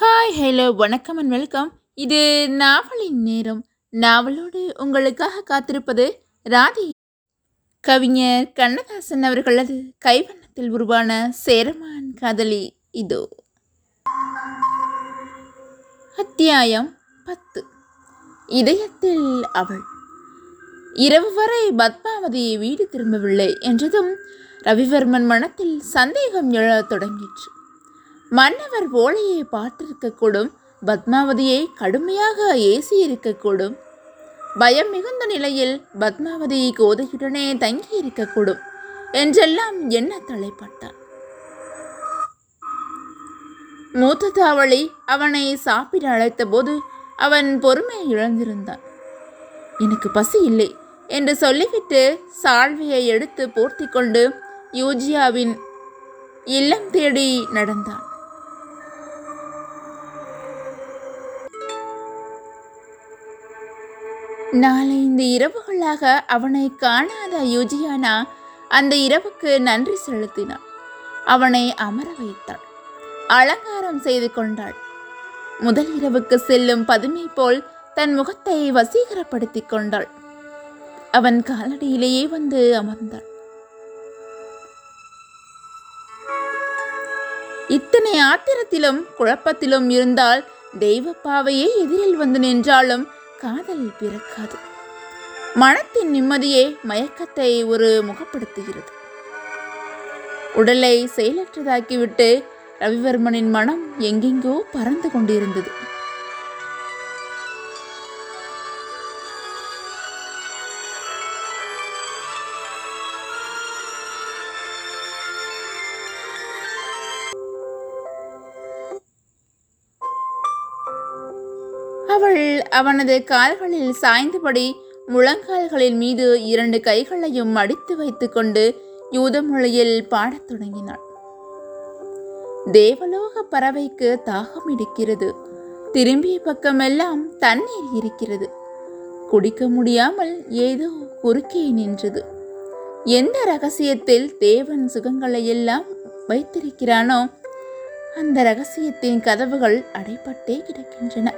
Hi hello வணக்கம் and welcome இது நாவலின் நேரம். நாவலோடு உங்களுக்காக காத்திருப்பது ராதி. கவிஞர் கண்ணதாசன் அவர்களது கைவண்ணத்தில் உருவான சேரமான் காதலி இதோ. அத்தியாயம் பத்து. இதயத்தில் அவள். இரவு வரை பத்மாவதி வீடு திரும்பவில்லை என்றதும் ரவிவர்மன் மனத்தில் சந்தேகம் எழத் தொடங்கிற்று. மன்னவர் ஓலையை பார்த்திருக்கக்கூடும். பத்மாவதியை கடுமையாக ஏசி இருக்கக்கூடும் பயம் மிகுந்த நிலையில் பத்மாவதி கோதையுடனே தங்கி இருக்கக்கூடும் என்றெல்லாம் என்ன தலைப்பட்டான் மூத்த தாவளி அவனை சாப்பிட அழைத்தபோது அவன் பொறுமை இழந்திருந்தான். எனக்கு பசி இல்லை என்று சொல்லிவிட்டு சால்வையை எடுத்து போர்த்தி கொண்டு யூஜியாவின் இல்லம் தேடி நடந்தான். நாலைந்து இரவுகளாக அவனை காணாத யுஜியானா அந்த இரவுக்கு நன்றி செலுத்தினாள் அவனை அமர வைத்தாள். அலங்காரம் செய்து கொண்டாள். முதல் இரவுக்கு செல்லும் பதுமை போல் தன் முகத்தை வசீகரப்படுத்திக் கொண்டாள். அவன் காலடியிலேயே வந்து அமர்ந்தாள். இத்தனை ஆத்திரத்திலும் குழப்பத்திலும் இருந்தால் தெய்வப்பாவையே எதிரில் வந்து நின்றாலும் காதல் பிறக்காது. மனத்தின் நிம்மதியே மயக்கத்தை ஒரு முகப்படுத்துகிறது. உடலை செயலற்றதாக்கிவிட்டு ரவிவர்மனின் மனம் எங்கெங்கோ பறந்து கொண்டிருந்தது. அவள் அவனது கால்களில் சாய்ந்தபடி முழங்கால்களின் மீது இரண்டு கைகளையும் மடித்து வைத்துக்கொண்டு யூத மொழியில் பாடத் தொடங்கினாள். தேவலோக பறவைக்கு தாகம் இருக்கிறது திரும்பிய பக்கமெல்லாம் தண்ணீர் இருக்கிறது. குடிக்க முடியாமல் ஏதோ குறுக்கே நின்றது. எந்த ரகசியத்தில் தேவன் சுகங்களை எல்லாம் வைத்திருக்கிறானோ அந்த ரகசியத்தின் கதவுகள் அடைப்பட்டே கிடக்கின்றன.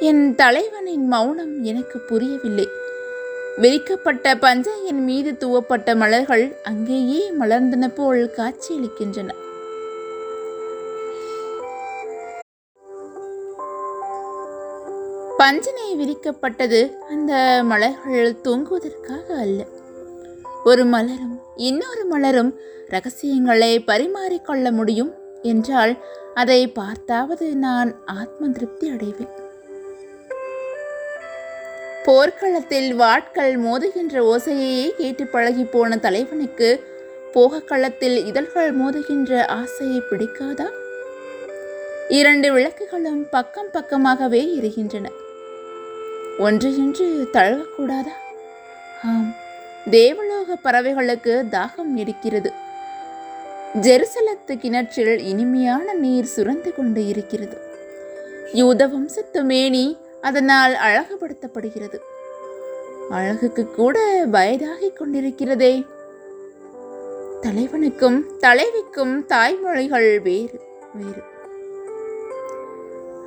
என் தலைவனின் மௌனம் எனக்கு புரியவில்லை. விரிக்கப்பட்ட பஞ்சையின் மீது தூவப்பட்ட மலர்கள் அங்கேயே மலர்ந்தன போல் காட்சியளிக்கின்றன. பஞ்சனை விரிக்கப்பட்டது அந்த மலர்கள் தூங்குவதற்காக அல்ல. ஒரு மலரும் இன்னொரு மலரும் ரகசியங்களை பரிமாறிக்கொள்ள முடியும் என்றால் அதை பார்த்தாவது நான் ஆத்ம திருப்தி அடைவேன். போர்க்களத்தில் வாட்கள் மோதுகின்ற ஓசையையே கேட்டு பழகி போன தலைவனுக்கு போகக்களத்தில் இதழ்கள் மோதுகின்ற ஆசையை பிடிக்காதா? இரண்டு விளக்குகளும் பக்கம் பக்கமாகவே எரிகின்றன ஒன்றையொன்று தழுவக்கூடாதா? ஆம் தேவலோக பறவைகளுக்கு தாகம் இருக்கிறது. ஜெருசலத்து கிணற்றில் இனிமையான நீர் சுரந்து கொண்டு இருக்கிறது. யூத வம்சத்து மேனி அதனால் அழகுபடுத்தப்படுகிறது. அழகுக்கு கூட வயதாகிக் கொண்டிருக்கிறதே. தலைவனுக்கும் தலைவிக்கும் தாய்மொழிகள் வேறு வேறு.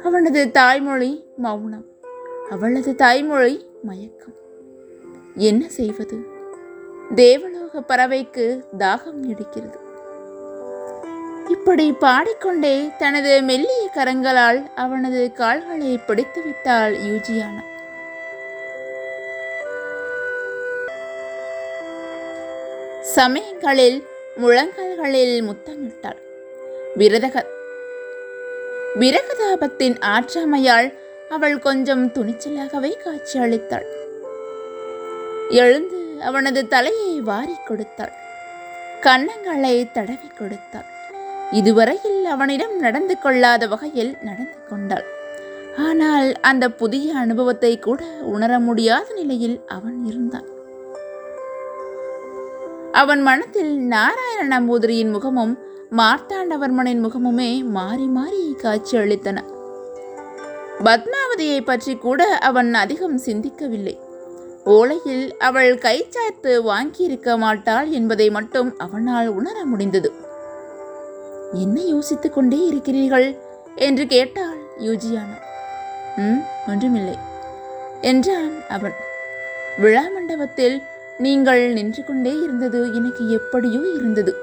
அவனது தாய்மொழி மௌனம் அவளது தாய்மொழி மயக்கம். என்ன செய்வது? தேவலோக பறவைக்கு தாகம் எடுக்கிறது. அப்படி பாடிக்கொண்டே தனது மெல்லிய கரங்களால் அவனது கால்களை பிடித்து விட்டாள் யூஜியானா. சமயங்களில் முழங்கால்களில் முத்தமிட்டாள். விரதக விரகதாபத்தின் ஆற்றாமையால் அவள் கொஞ்சம் துணிச்சலாகவே காட்சியளித்தாள் எழுந்து அவனது தலையை வாரிக் கொடுத்தாள். கன்னங்களை தடவி கொடுத்தாள். இதுவரையில் அவனிடம் நடந்து கொள்ளாத வகையில் நடந்து கொண்டாள். ஆனால் அந்த புதிய அனுபவத்தை கூட உணர முடியாத நிலையில் அவன் இருந்தான். அவன் மனத்தில் நாராயண நம்பூதிரியின் முகமும் மார்த்தாண்டவர்மனின் முகமுமே மாறி மாறி காட்சியளித்தன பத்மாவதியை பற்றி கூட அவன் அதிகம் சிந்திக்கவில்லை. ஓலையில் அவள் கை சாய்த்து வாங்கியிருக்க மாட்டாள் என்பதை மட்டும் அவனால் உணர முடிந்தது. என்ன யோசித்துக் கொண்டே இருக்கிறீர்கள்? என்று கேட்டாள் யூஜியானா. ம் ஒன்றுமில்லை என்றான் அவன் விழா மண்டபத்தில் நீங்கள் நின்று கொண்டே இருந்தது எனக்கு எப்படியோ இருந்தது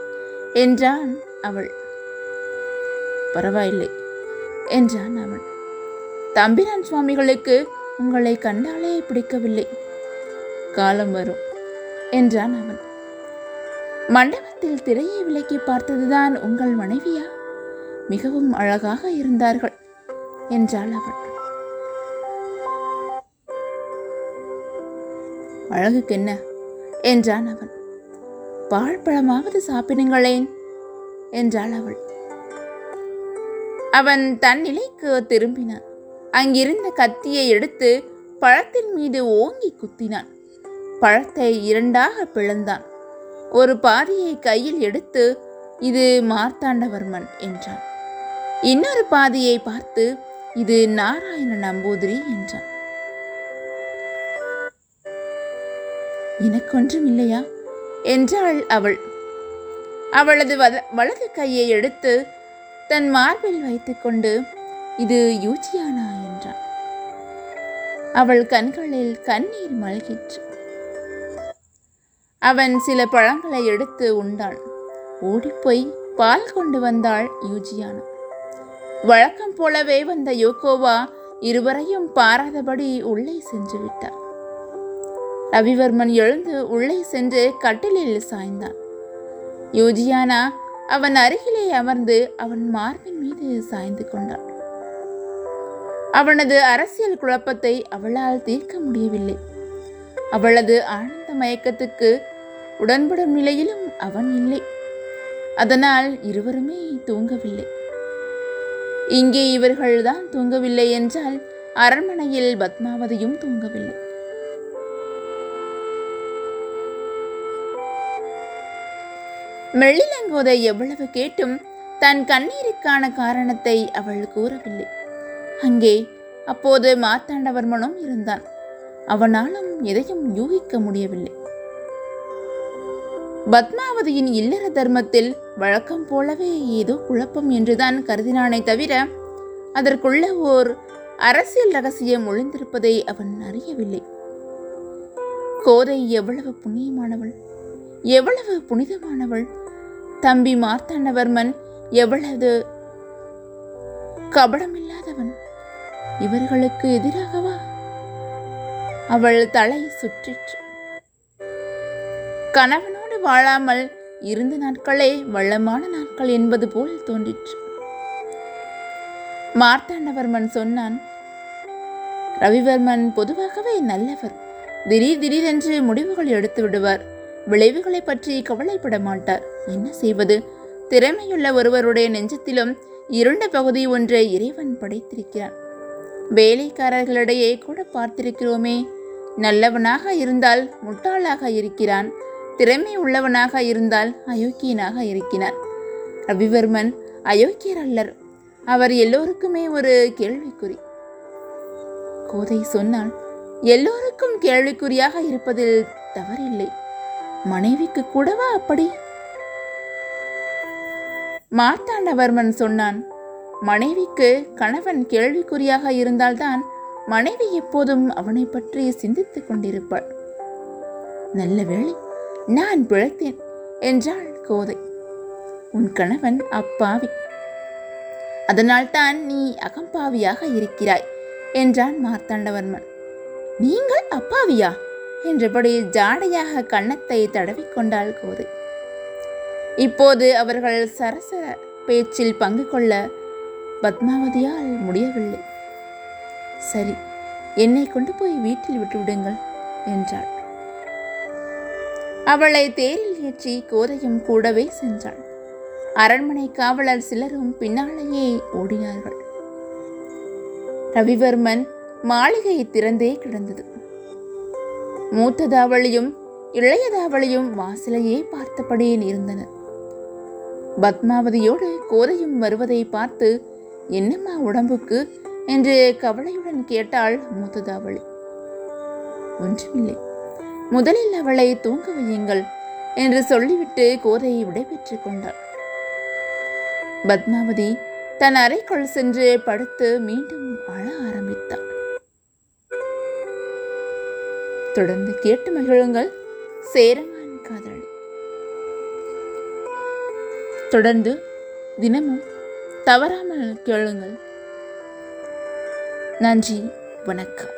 என்றான் அவள். பரவாயில்லை என்றான் அவன். தம்பிரான் சுவாமிகளுக்கு உங்களை கண்டாலே பிடிக்கவில்லை. காலம் வரும் என்றான் அவன். மண்டபத்தில் திரையை விலக்கி பார்த்ததுதான் உங்கள் மனைவியா? மிகவும் அழகாக இருந்தார்கள் என்றாள் அவள். அழகுக்கென்ன? என்றான் அவன். பாழ்பழமாவது சாப்பிடுங்களேன் என்றாள் அவள். அவன் தன் நிலைக்கு திரும்பினான். அங்கிருந்த கத்தியை எடுத்து பழத்தின் மீது ஓங்கி குத்தினான். பழத்தை இரண்டாக பிளந்தான். ஒரு பாதியை கையில் எடுத்து இது மார்த்தாண்டவர்மன் என்றான். இன்னொரு பாதியை பார்த்து இது நாராயண நம்பூதிரி என்றான். எனக்கொன்றும் இல்லையா என்றாள் அவள். அவளது வல- வலது கையை எடுத்து தன் மார்பில் வைத்துக்கொண்டு இது யூஜியானா என்றான். அவள் கண்களில் கண்ணீர் மல்கிற்று. அவன் சில பழங்களை எடுத்து உண்டான். ஓடிப்போய் பால் கொண்டு வந்தாள் யூஜியானா. வழக்கம் போலவே வந்த யோகோவா இருவரையும் பாராதபடி உள்ளே சென்று விட்டார். ரவிவர்மன் எழுந்து உள்ளே சென்று கட்டிலில் சாய்ந்தான். யோஜியானா அவன் அருகிலே அமர்ந்து அவன் மார்பின் மீது சாய்ந்து கொண்டாள் அவனது அரசியல் குழப்பத்தை அவளால் தீர்க்க முடியவில்லை. அவளது ஆனந்த மயக்கத்துக்கு உடன்படும் நிலையிலும் அவன் இல்லை. அதனால் இருவருமே தூங்கவில்லை. இங்கே இவர்கள்தான் தூங்கவில்லை என்றால் அரண்மனையில் பத்மாவதியும் தூங்கவில்லை. மெல்லிலங்கோதை எவ்வளவு கேட்டும் தன் கண்ணீருக்கான காரணத்தை அவள் கூறவில்லை. அங்கே அப்போது மார்த்தாண்டவர்மனும் இருந்தான். அவனாலும் எதையும் யூகிக்க முடியவில்லை. பத்மாவதியின் இல்லற தர்மத்தில் வழக்கம் போலவே ஏதோ குழப்பம் என்றுதான் கருதினானே தவிர அதற்குள்ள ஓர் அரசியல் ரகசியம் ஒளிந்திருப்பதை அவன் அறியவில்லை. கோதை எவ்வளவு புண்ணியமானவள் எவ்வளவு புனிதமானவள் தம்பி மார்த்தாண்டவர்மன் எவ்வளவு கபடமில்லாதவன் இவர்களுக்கு எதிராகவா? அவள் தலை சுற்றிற்று. கணவனும் வாழாமல் இருந்த நாட்களே வள்ளமான நாட்கள் என்பது போல் தோன்றிற்று. மார்த்தாண்டவர்மன் சொன்னான் ரவிவர்மன் பொதுவாகவே நல்லவர். திடீர் திடீரென்று முடிவுகள் எடுத்து விடுவார். விளைவுகளை பற்றி கவலைப்பட மாட்டார். என்ன செய்வது? திறமையுள்ள ஒருவருடைய நெஞ்சத்திலும் இருண்ட பகுதி ஒன்றை இறைவன் படைத்திருக்கிறான். வேலைக்காரர்களிடையே கூட பார்த்திருக்கிறோமே. நல்லவனாக இருந்தால் முட்டாளாக இருக்கிறான். திறமை உள்ளவனாக இருந்தால் அயோக்கியனாக இருக்கிறான் ரவிவர்மன் அயோக்கியர் அல்லர். அவர் எல்லோருக்குமே ஒரு கேள்விக்குறி. கோதை சொன்னால் எல்லோருக்கும் கேள்விக்குறியாக இருப்பதில் தவறில்லை. மனைவிக்கு கூடவா அப்படி? மார்த்தாண்டவர்மன் சொன்னான் மனைவிக்கு கணவன் கேள்விக்குறியாக இருந்தால்தான் மனைவி எப்போதும் அவனை பற்றி சிந்தித்துக் கொண்டிருப்பாள். நல்ல வேளை நான் பிழைத்தேன் என்றாள் கோதை. உன் கணவன் அப்பாவி. அதனால்தான் நீ அகம்பாவியாக இருக்கிறாய் என்றான் மார்த்தாண்டவர்மன். நீங்கள் அப்பாவியா? என்றபடி ஜாடையாக கன்னத்தை தடவிக்கொண்டாள் கோதை. இப்போது அவர்கள் சரசர பேச்சில் பங்கு கொள்ள பத்மாவதியால் முடியவில்லை. சரி என்னை கொண்டு போய் வீட்டில் விட்டுவிடுங்கள் என்றாள். அவளை தேரில் ஏற்றி கோதையும் கூடவே சென்றாள். அரண்மனை காவலர் சிலரும் பின்னாலேயே ஓடினார்கள். ரவிவர்மன் மாளிகை திறந்தே கிடந்தது. மூத்ததாவளியும் இளையதாவளியும் வாசலையே பார்த்தபடியே இருந்தனர் பத்மாவதியோடு கோதையும் வருவதை பார்த்து என்னம்மா உடம்புக்கு? என்று கவலையுடன் கேட்டாள் மூத்ததாவளி. ஒன்றுமில்லை. முதலில் அவளை தூங்க வையுங்கள் என்று சொல்லிவிட்டு கோதையை விடைபெற்றுக் கொண்டாள். பத்மாவதி தன் அறைக்குள் சென்று படுத்து மீண்டும் அழ ஆரம்பித்தாள். தொடர்ந்து கேட்டு மகிழுங்கள் சேரமான் காதல் தொடர்ந்து தினமும் தவறாமல் கேளுங்கள். நன்றி வணக்கம்.